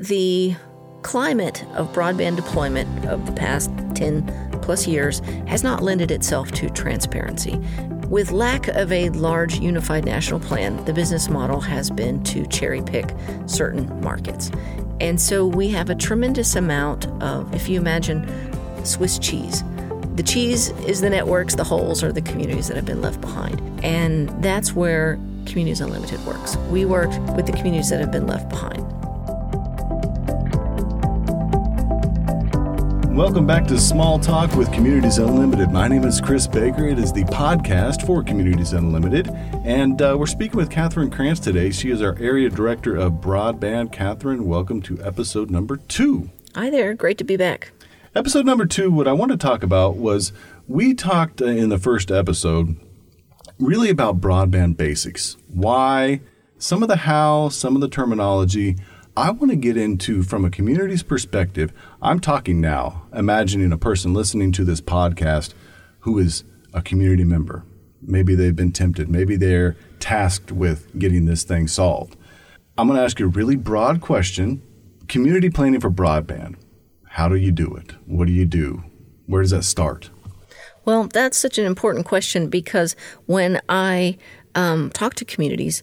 the climate of broadband deployment of the past 10 plus years has not lended itself to transparency. With lack of a large unified national plan, the business model has been to cherry pick certain markets. And so we have a tremendous amount of, if you imagine Swiss cheese, the cheese is the networks, the holes are the communities that have been left behind. And that's where Communities Unlimited works. We work with the communities that have been left behind. Welcome back to Small Talk with Communities Unlimited. My name is Chris Baker. It is the podcast for Communities Unlimited. And uh, we're speaking with Catherine Krantz today. She is our Area Director of Broadband. Catherine, welcome to episode number two. Hi there. Great to be back. Episode number two, what I want to talk about was we talked uh, in the first episode really about broadband basics. Why, some of the how, some of the terminology. I want to get into from a community's perspective. I'm talking now, imagining a person listening to this podcast who is a community member. Maybe they've been tempted, maybe they're tasked with getting this thing solved. I'm going to ask you a really broad question community planning for broadband. How do you do it? What do you do? Where does that start? Well, that's such an important question because when I um, talk to communities,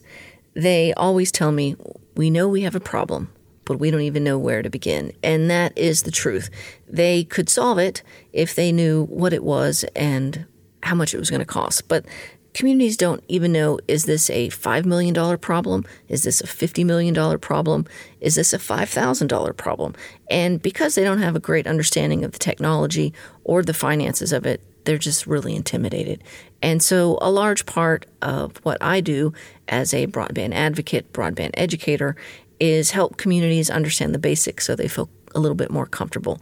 they always tell me, we know we have a problem, but we don't even know where to begin. And that is the truth. They could solve it if they knew what it was and how much it was going to cost. But communities don't even know is this a $5 million problem? Is this a $50 million problem? Is this a $5,000 problem? And because they don't have a great understanding of the technology or the finances of it, they're just really intimidated. And so, a large part of what I do as a broadband advocate, broadband educator, is help communities understand the basics so they feel a little bit more comfortable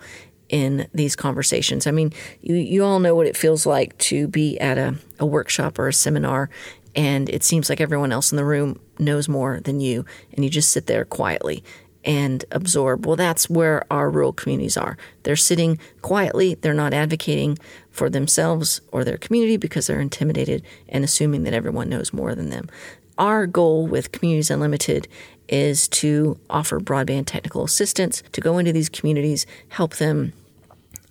in these conversations. I mean, you, you all know what it feels like to be at a, a workshop or a seminar, and it seems like everyone else in the room knows more than you, and you just sit there quietly and absorb. Well, that's where our rural communities are. They're sitting quietly, they're not advocating for themselves or their community because they're intimidated and assuming that everyone knows more than them. Our goal with Communities Unlimited is to offer broadband technical assistance to go into these communities, help them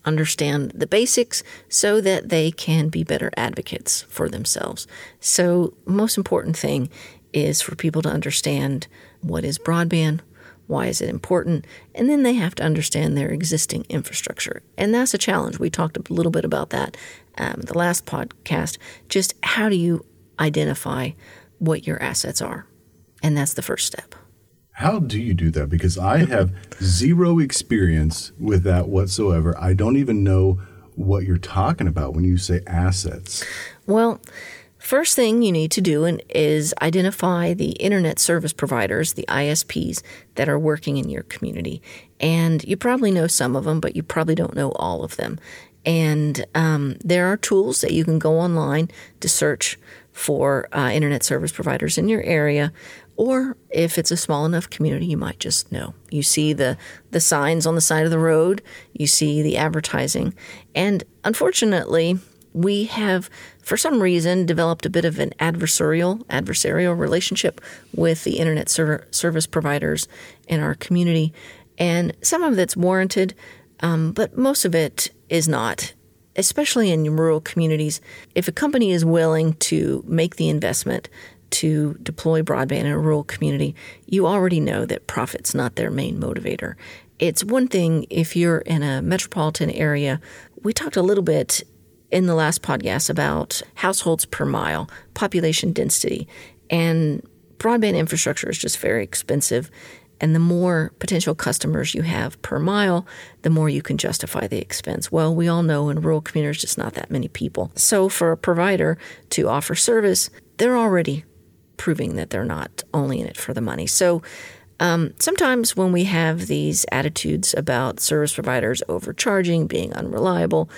understand the basics so that they can be better advocates for themselves. So, most important thing is for people to understand what is broadband, why is it important? And then they have to understand their existing infrastructure. And that's a challenge. We talked a little bit about that um, the last podcast. Just how do you identify what your assets are? And that's the first step. How do you do that? Because I have zero experience with that whatsoever. I don't even know what you're talking about when you say assets. Well, First thing you need to do is identify the internet service providers, the ISPs, that are working in your community. And you probably know some of them, but you probably don't know all of them. And um, there are tools that you can go online to search for uh, internet service providers in your area. Or if it's a small enough community, you might just know. You see the, the signs on the side of the road, you see the advertising. And unfortunately, we have, for some reason, developed a bit of an adversarial adversarial relationship with the internet ser- service providers in our community, and some of that's warranted, um, but most of it is not. Especially in rural communities, if a company is willing to make the investment to deploy broadband in a rural community, you already know that profit's not their main motivator. It's one thing if you're in a metropolitan area. We talked a little bit in the last podcast about households per mile, population density, and broadband infrastructure is just very expensive. And the more potential customers you have per mile, the more you can justify the expense. Well, we all know in rural communities, just not that many people. So, for a provider to offer service, they're already proving that they're not only in it for the money. So, um, sometimes when we have these attitudes about service providers overcharging, being unreliable,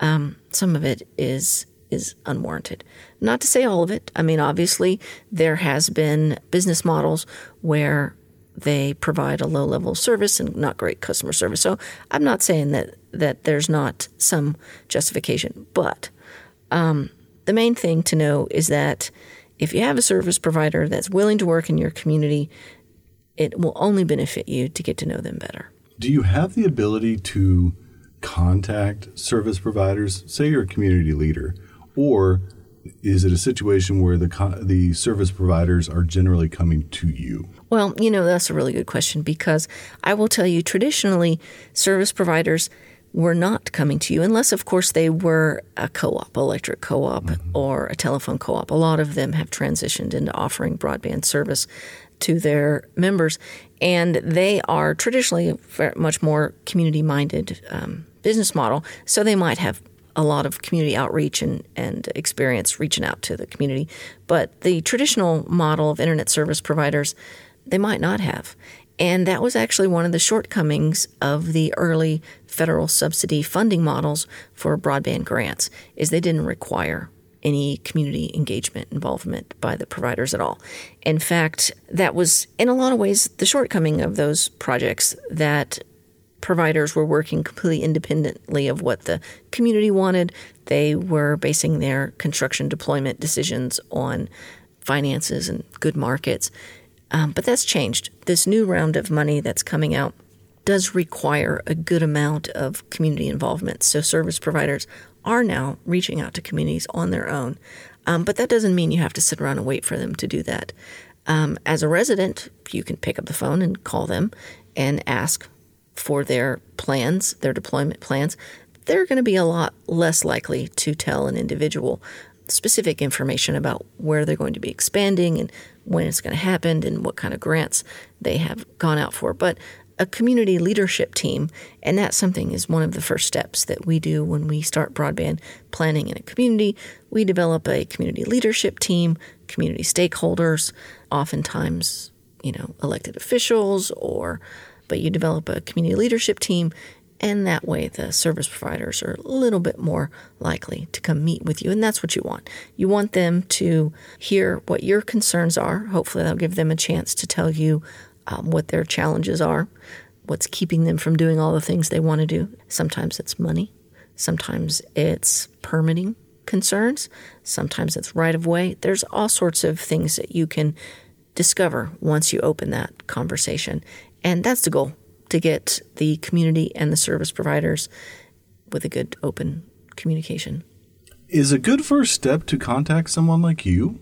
um, some of it is is unwarranted. Not to say all of it. I mean, obviously, there has been business models where they provide a low level of service and not great customer service. So I'm not saying that that there's not some justification, but um, the main thing to know is that if you have a service provider that's willing to work in your community, it will only benefit you to get to know them better. Do you have the ability to contact service providers? Say you're a community leader, or is it a situation where the the service providers are generally coming to you? Well, you know that's a really good question because I will tell you traditionally service providers were not coming to you unless of course they were a co-op, electric co-op mm-hmm. or a telephone co-op. A lot of them have transitioned into offering broadband service to their members and they are traditionally much more community-minded um, business model, so they might have a lot of community outreach and, and experience reaching out to the community. But the traditional model of internet service providers, they might not have. And that was actually one of the shortcomings of the early federal subsidy funding models for broadband grants is they didn't require any community engagement involvement by the providers at all. In fact, that was in a lot of ways the shortcoming of those projects that providers were working completely independently of what the community wanted. They were basing their construction deployment decisions on finances and good markets. Um, but that's changed. This new round of money that's coming out does require a good amount of community involvement. So service providers are now reaching out to communities on their own. Um, but that doesn't mean you have to sit around and wait for them to do that. Um, as a resident, you can pick up the phone and call them and ask for their plans, their deployment plans, they're going to be a lot less likely to tell an individual specific information about where they're going to be expanding and when it's going to happen and what kind of grants they have gone out for. But a community leadership team, and that's something is one of the first steps that we do when we start broadband planning in a community. We develop a community leadership team, community stakeholders, oftentimes, you know, elected officials or but you develop a community leadership team, and that way the service providers are a little bit more likely to come meet with you. And that's what you want. You want them to hear what your concerns are. Hopefully, that'll give them a chance to tell you um, what their challenges are, what's keeping them from doing all the things they want to do. Sometimes it's money, sometimes it's permitting concerns, sometimes it's right of way. There's all sorts of things that you can discover once you open that conversation. And that's the goal to get the community and the service providers with a good open communication. Is a good first step to contact someone like you?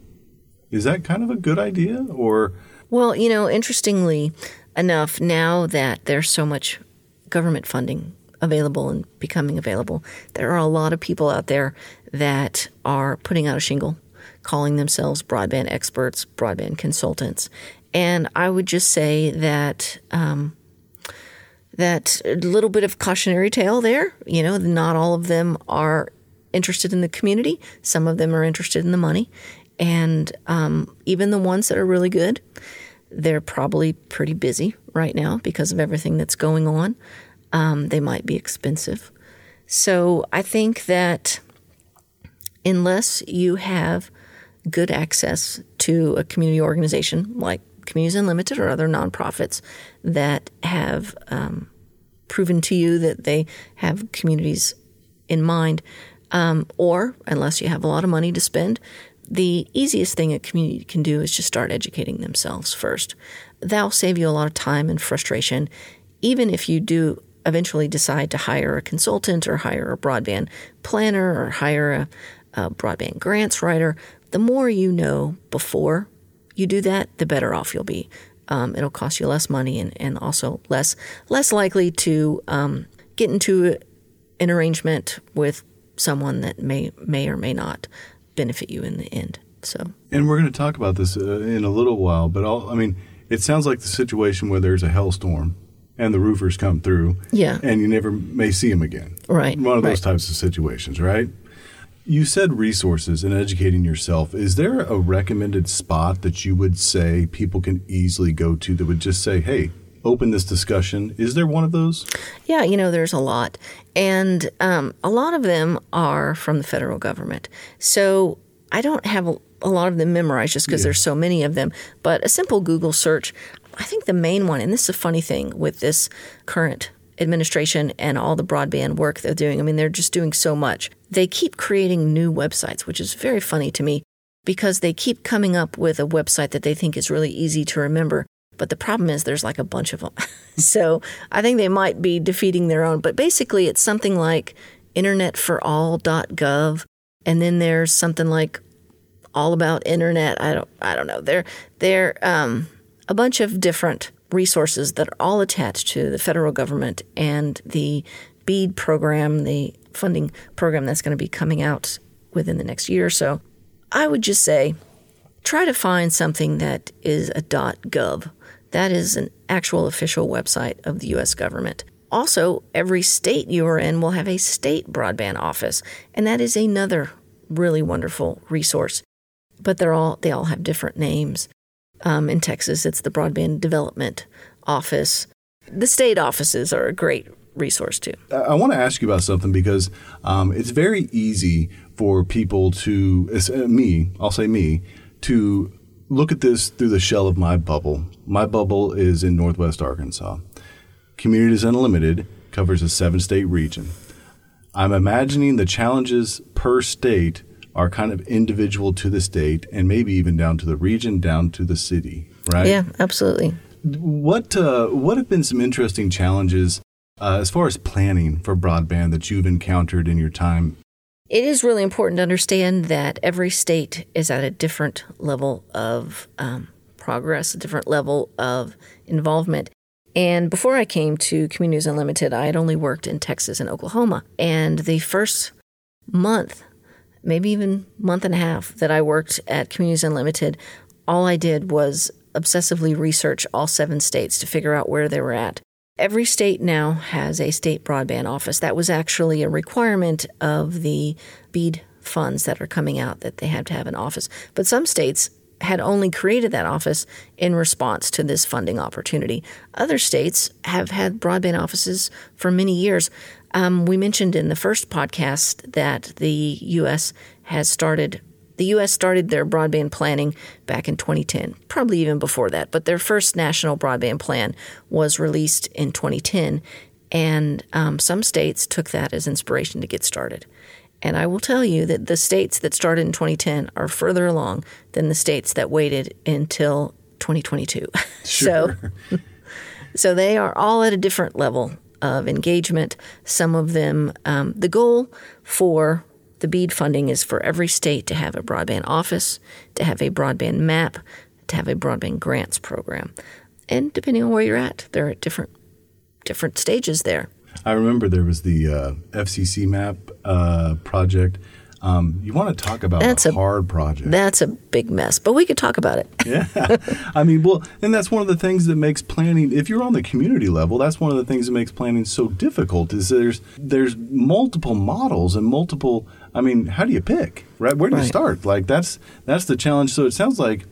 Is that kind of a good idea or Well, you know, interestingly enough, now that there's so much government funding available and becoming available, there are a lot of people out there that are putting out a shingle calling themselves broadband experts, broadband consultants, and I would just say that um, that a little bit of cautionary tale there. You know, not all of them are interested in the community. Some of them are interested in the money, and um, even the ones that are really good, they're probably pretty busy right now because of everything that's going on. Um, they might be expensive. So I think that unless you have good access to a community organization like Communities Unlimited or other nonprofits that have um, proven to you that they have communities in mind. Um, or, unless you have a lot of money to spend, the easiest thing a community can do is just start educating themselves first. That'll save you a lot of time and frustration, even if you do eventually decide to hire a consultant or hire a broadband planner or hire a, a broadband grants writer. The more you know before you do that, the better off you'll be. Um, it'll cost you less money and, and also less less likely to um, get into an arrangement with someone that may may or may not benefit you in the end. So, and we're going to talk about this uh, in a little while. But all, I mean, it sounds like the situation where there's a hailstorm and the roofers come through, yeah, and you never may see them again. Right, one of those types of situations, right? You said resources and educating yourself. Is there a recommended spot that you would say people can easily go to that would just say, hey, open this discussion? Is there one of those? Yeah, you know, there's a lot. And um, a lot of them are from the federal government. So I don't have a, a lot of them memorized just because yeah. there's so many of them. But a simple Google search, I think the main one, and this is a funny thing with this current administration and all the broadband work they're doing. I mean, they're just doing so much. They keep creating new websites, which is very funny to me because they keep coming up with a website that they think is really easy to remember. But the problem is there's like a bunch of them. so I think they might be defeating their own. But basically, it's something like internetforall.gov. And then there's something like all about internet. I don't I don't know. They're they're um, a bunch of different resources that are all attached to the federal government and the BEAD program, the funding program that's going to be coming out within the next year or so. I would just say try to find something that is a .gov. That is an actual official website of the US government. Also, every state you are in will have a state broadband office, and that is another really wonderful resource. But they're all they all have different names. Um, in Texas, it's the Broadband Development Office. The state offices are a great resource too. I want to ask you about something because um, it's very easy for people to, uh, me, I'll say me, to look at this through the shell of my bubble. My bubble is in Northwest Arkansas. Communities Unlimited covers a seven state region. I'm imagining the challenges per state are kind of individual to the state and maybe even down to the region, down to the city, right? Yeah, absolutely. What uh, what have been some interesting challenges uh, as far as planning for broadband that you've encountered in your time? It is really important to understand that every state is at a different level of um, progress, a different level of involvement. And before I came to Communities Unlimited, I had only worked in Texas and Oklahoma. And the first month, maybe even month and a half that I worked at Communities Unlimited, all I did was obsessively research all seven states to figure out where they were at. Every state now has a state broadband office. That was actually a requirement of the BEAD funds that are coming out that they had to have an office. But some states had only created that office in response to this funding opportunity. Other states have had broadband offices for many years. Um, we mentioned in the first podcast that the U.S. has started the U.S. started their broadband planning back in 2010, probably even before that, but their first national broadband plan was released in 2010, and um, some states took that as inspiration to get started. And I will tell you that the states that started in 2010 are further along than the states that waited until 2022. Sure. so, so they are all at a different level of engagement. Some of them, um, the goal for the BEAD funding is for every state to have a broadband office, to have a broadband map, to have a broadband grants program. And depending on where you're at, there are different different stages there. I remember there was the uh, FCC map uh, project. Um, you want to talk about that's a hard project? That's a big mess, but we could talk about it. yeah, I mean, well, and that's one of the things that makes planning. If you're on the community level, that's one of the things that makes planning so difficult. Is there's there's multiple models and multiple I mean, how do you pick? Right? Where do right. you start? Like that's that's the challenge. So it sounds like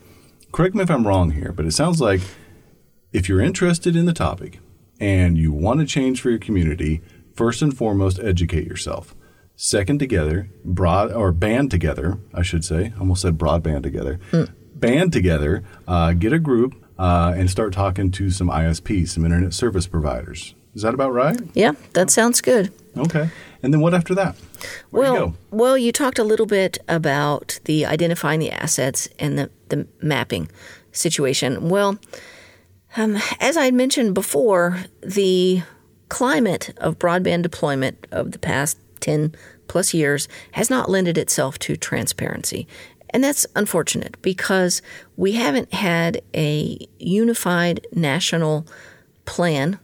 correct me if I'm wrong here, but it sounds like if you're interested in the topic and you want to change for your community, first and foremost educate yourself. Second together, broad or band together, I should say. Almost said broadband together. Mm. Band together, uh, get a group uh, and start talking to some ISPs, some internet service providers. Is that about right? Yeah, that sounds good. Okay. And then what after that? Where well, you well, you talked a little bit about the identifying the assets and the, the mapping situation. Well, um, as I had mentioned before, the climate of broadband deployment of the past 10 plus years has not lended itself to transparency. And that's unfortunate because we haven't had a unified national plan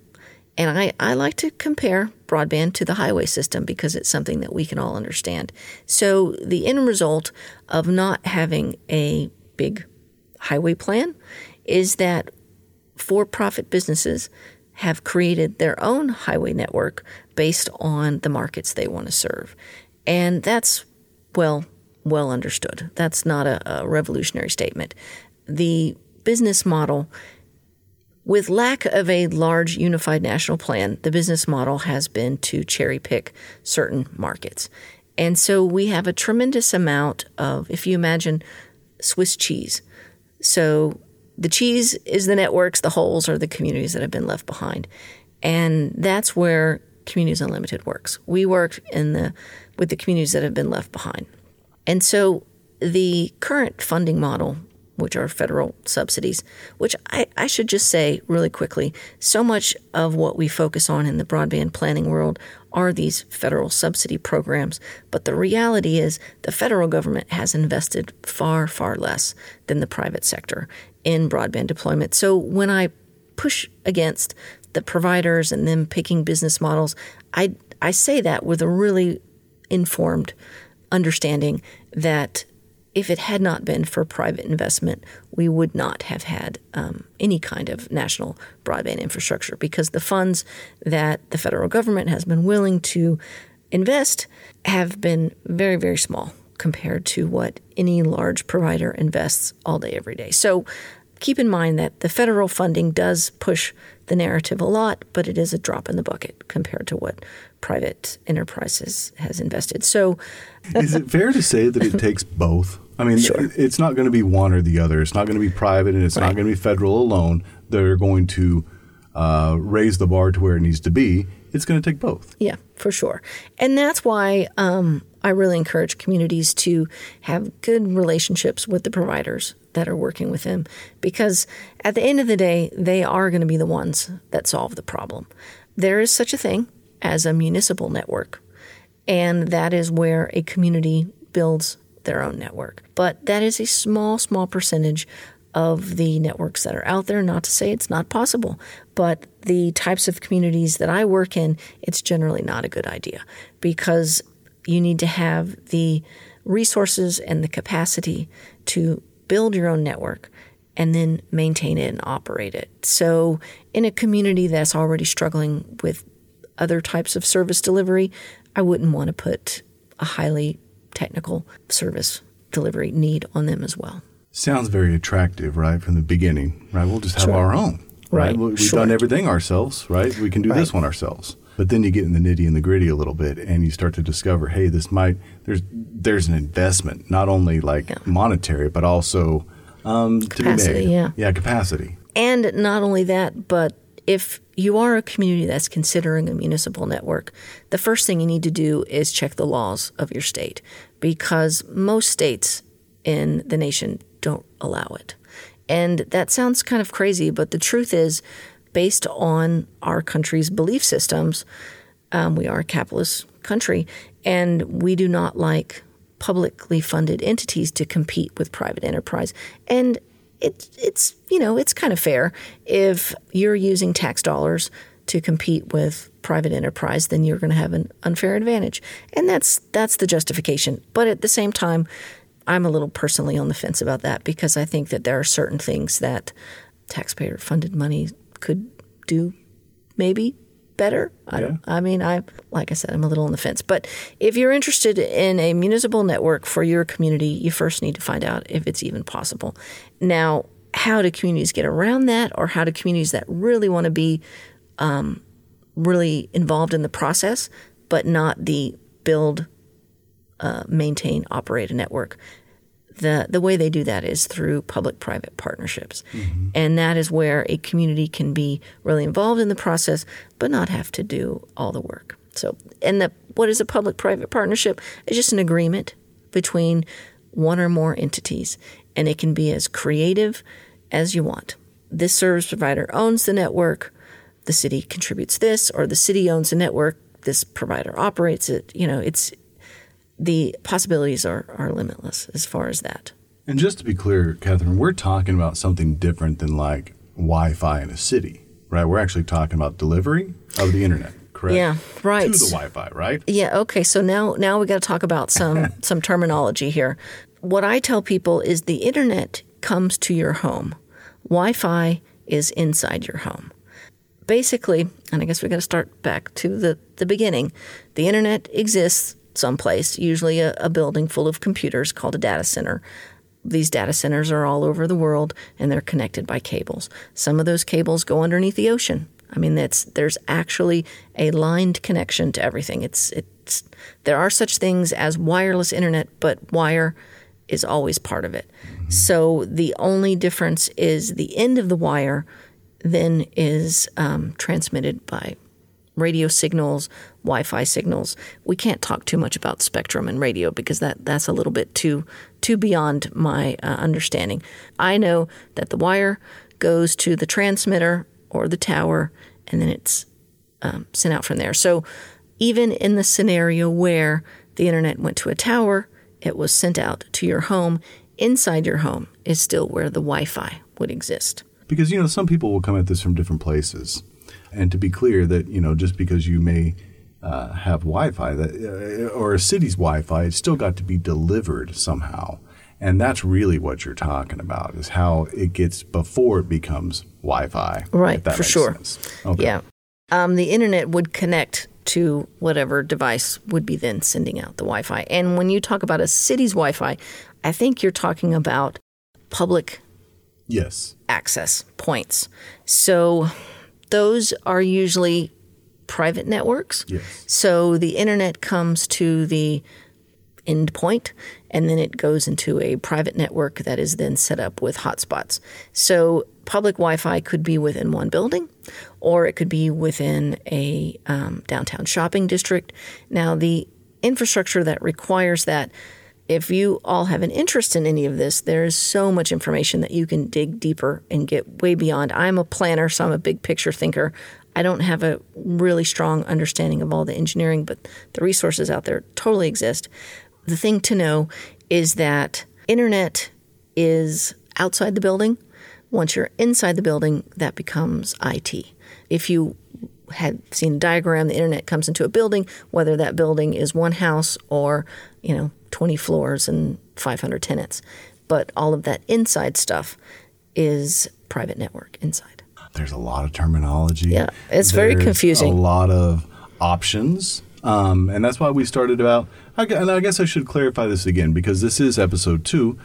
and I, I like to compare broadband to the highway system because it's something that we can all understand. So, the end result of not having a big highway plan is that for profit businesses have created their own highway network based on the markets they want to serve. And that's well well understood. That's not a, a revolutionary statement. The business model with lack of a large unified national plan, the business model has been to cherry pick certain markets. And so we have a tremendous amount of, if you imagine Swiss cheese. So the cheese is the networks, the holes are the communities that have been left behind. And that's where Communities Unlimited works. We work in the with the communities that have been left behind. And so the current funding model which are federal subsidies, which I, I should just say really quickly so much of what we focus on in the broadband planning world are these federal subsidy programs. But the reality is the federal government has invested far, far less than the private sector in broadband deployment. So when I push against the providers and them picking business models, I, I say that with a really informed understanding that if it had not been for private investment, we would not have had um, any kind of national broadband infrastructure because the funds that the federal government has been willing to invest have been very, very small compared to what any large provider invests all day, every day. So keep in mind that the federal funding does push the narrative a lot, but it is a drop in the bucket compared to what private enterprises has invested. So, is it fair to say that it takes both? I mean, Sure. it's not going to be one or the other. It's not going to be private and it's not going to be federal alone. They're going to uh, raise the bar to where it needs to be. It's going to take both. Yeah, for sure. And that's why um, I really encourage communities to have good relationships with the providers that are working with them because at the end of the day, they are going to be the ones that solve the problem. There is such a thing as a municipal network, and that is where a community builds their own network. But that is a small, small percentage of the networks that are out there. Not to say it's not possible, but the types of communities that I work in, it's generally not a good idea because you need to have the resources and the capacity to build your own network and then maintain it and operate it. So, in a community that's already struggling with other types of service delivery, I wouldn't want to put a highly technical service delivery need on them as well. Sounds very attractive, right, from the beginning, right? We'll just have Sure. our own, right? Right, We- We've sure. done everything ourselves, right? We can do this one ourselves. But then you get in the nitty and the gritty a little bit, and you start to discover, hey, this might there's there's an investment, not only like Yeah. monetary, but also um, to Capacity, be made. yeah. yeah, capacity. And not only that, but if you are a community that's considering a municipal network, the first thing you need to do is check the laws of your state because most states in the nation allow it. And that sounds kind of crazy, but the truth is, based on our country's belief systems, um, we are a capitalist country, and we do not like publicly funded entities to compete with private enterprise. And it, it's you know it's kind of fair if you're using tax dollars to compete with private enterprise, then you're going to have an unfair advantage, and that's that's the justification. But at the same time, I'm a little personally on the fence about that because I think that there are certain things that taxpayer funded money could do maybe better. I, don't, I mean, I like I said, I'm a little on the fence. But if you're interested in a municipal network for your community, you first need to find out if it's even possible. Now, how do communities get around that, or how do communities that really want to be um, really involved in the process, but not the build, uh, maintain, operate a network? the the way they do that is through public private partnerships. And that is where a community can be really involved in the process but not have to do all the work. So and the what is a public private partnership? It's just an agreement between one or more entities and it can be as creative as you want. This service provider owns the network, the city contributes this or the city owns the network, this provider operates it. You know, it's the possibilities are, are limitless as far as that. And just to be clear, Catherine, we're talking about something different than like Wi-Fi in a city, right? We're actually talking about delivery of the internet, correct? Yeah, right. To the Wi-Fi, right? Yeah, okay. So now now we got to talk about some some terminology here. What I tell people is the internet comes to your home. Wi-Fi is inside your home. Basically, and I guess we got to start back to the the beginning. The internet exists someplace, usually a, a building full of computers called a data center. These data centers are all over the world and they're connected by cables. Some of those cables go underneath the ocean. I mean, that's there's actually a lined connection to everything. It's it's there are such things as wireless internet, but wire is always part of it. So the only difference is the end of the wire then is um, transmitted by radio signals, Wi-Fi signals. We can't talk too much about spectrum and radio because that that's a little bit too too beyond my uh, understanding. I know that the wire goes to the transmitter or the tower, and then it's um, sent out from there. So even in the scenario where the internet went to a tower, it was sent out to your home. Inside your home is still where the Wi-Fi would exist. Because you know some people will come at this from different places, and to be clear that you know just because you may uh, have Wi-Fi that uh, or a city's Wi-Fi, it's still got to be delivered somehow, and that's really what you're talking about is how it gets before it becomes Wi-Fi. Right, for sure. Okay. Yeah. Um, the internet would connect to whatever device would be then sending out the Wi Fi. And when you talk about a city's Wi Fi, I think you're talking about public Yes. access points. So those are usually private networks. Yes. So the internet comes to the endpoint and then it goes into a private network that is then set up with hotspots. So public Wi Fi could be within one building or it could be within a um, downtown shopping district. Now, the infrastructure that requires that if you all have an interest in any of this, there's so much information that you can dig deeper and get way beyond. I'm a planner, so I'm a big picture thinker. I don't have a really strong understanding of all the engineering, but the resources out there totally exist. The thing to know is that internet is outside the building. Once you're inside the building, that becomes IT. If you had seen a diagram, the internet comes into a building, whether that building is one house or, you know, 20 floors and 500 tenants. But all of that inside stuff is private network inside. There's a lot of terminology. Yeah, it's very confusing. A lot of options. Um, and that's why we started about, and I guess I should clarify this again because this is episode two.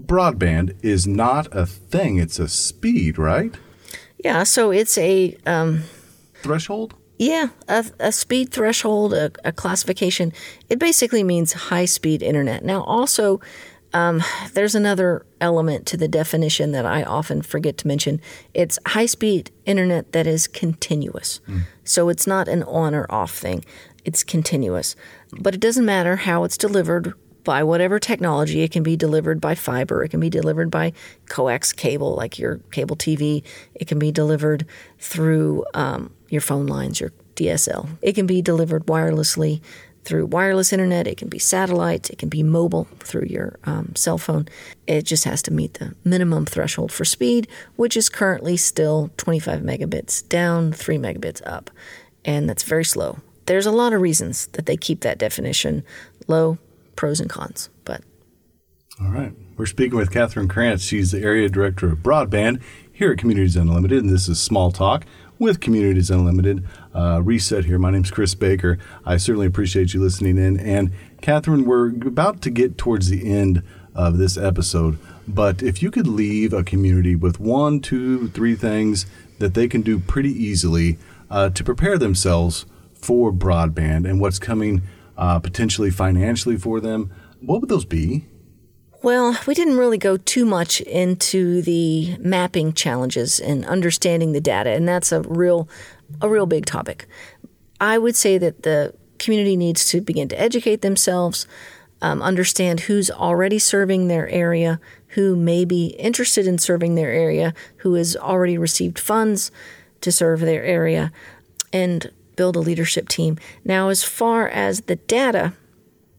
Broadband is not a thing, it's a speed, right? Yeah, so it's a um, Threshold? Yeah, a, a speed threshold, a, a classification. It basically means high speed internet. Now, also, um, there's another element to the definition that I often forget to mention. It's high speed internet that is continuous. So it's not an on or off thing, it's continuous. But it doesn't matter how it's delivered by whatever technology. It can be delivered by fiber, it can be delivered by coax cable, like your cable TV, it can be delivered through um, your phone lines, your DSL. It can be delivered wirelessly through wireless internet, it can be satellite, it can be mobile through your um, cell phone. It just has to meet the minimum threshold for speed, which is currently still 25 megabits down, 3 megabits up. And that's very slow. There's a lot of reasons that they keep that definition low, pros and cons, but All right. We're speaking with Catherine Krantz. She's the area director of broadband here at Communities Unlimited, and this is Small Talk with Communities Unlimited. Uh, reset here. My name's Chris Baker. I certainly appreciate you listening in. And Catherine, we're about to get towards the end of this episode, but if you could leave a community with one, two, three things that they can do pretty easily uh, to prepare themselves for broadband and what's coming uh, potentially financially for them, what would those be? Well, we didn't really go too much into the mapping challenges and understanding the data, and that's a real a real big topic. I would say that the community needs to begin to educate themselves, um, understand who's already serving their area, who may be interested in serving their area, who has already received funds to serve their area, and build a leadership team. Now, as far as the data,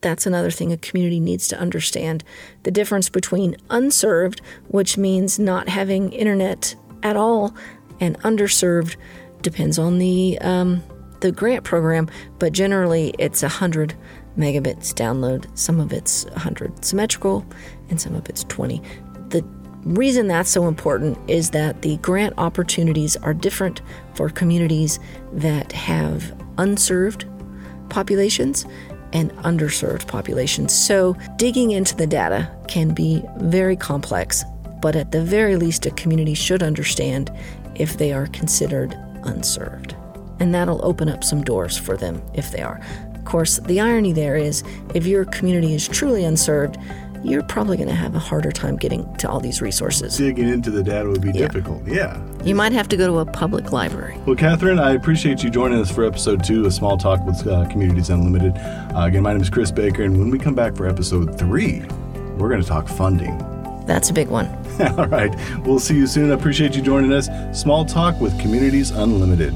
that's another thing a community needs to understand the difference between unserved, which means not having internet at all, and underserved depends on the um, the grant program, but generally it's 100 megabits download. Some of it's 100 symmetrical, and some of it's 20. The reason that's so important is that the grant opportunities are different for communities that have unserved populations and underserved populations. So, digging into the data can be very complex, but at the very least, a community should understand if they are considered unserved. And that'll open up some doors for them if they are. Of course, the irony there is if your community is truly unserved, you're probably going to have a harder time getting to all these resources. Digging into the data would be Yeah. difficult. Yeah. You might have to go to a public library. Well, Catherine, I appreciate you joining us for episode two of Small Talk with uh, Communities Unlimited. Uh, again, my name is Chris Baker, and when we come back for episode three, we're going to talk funding. That's a big one. All right. We'll see you soon. I appreciate you joining us. Small Talk with Communities Unlimited.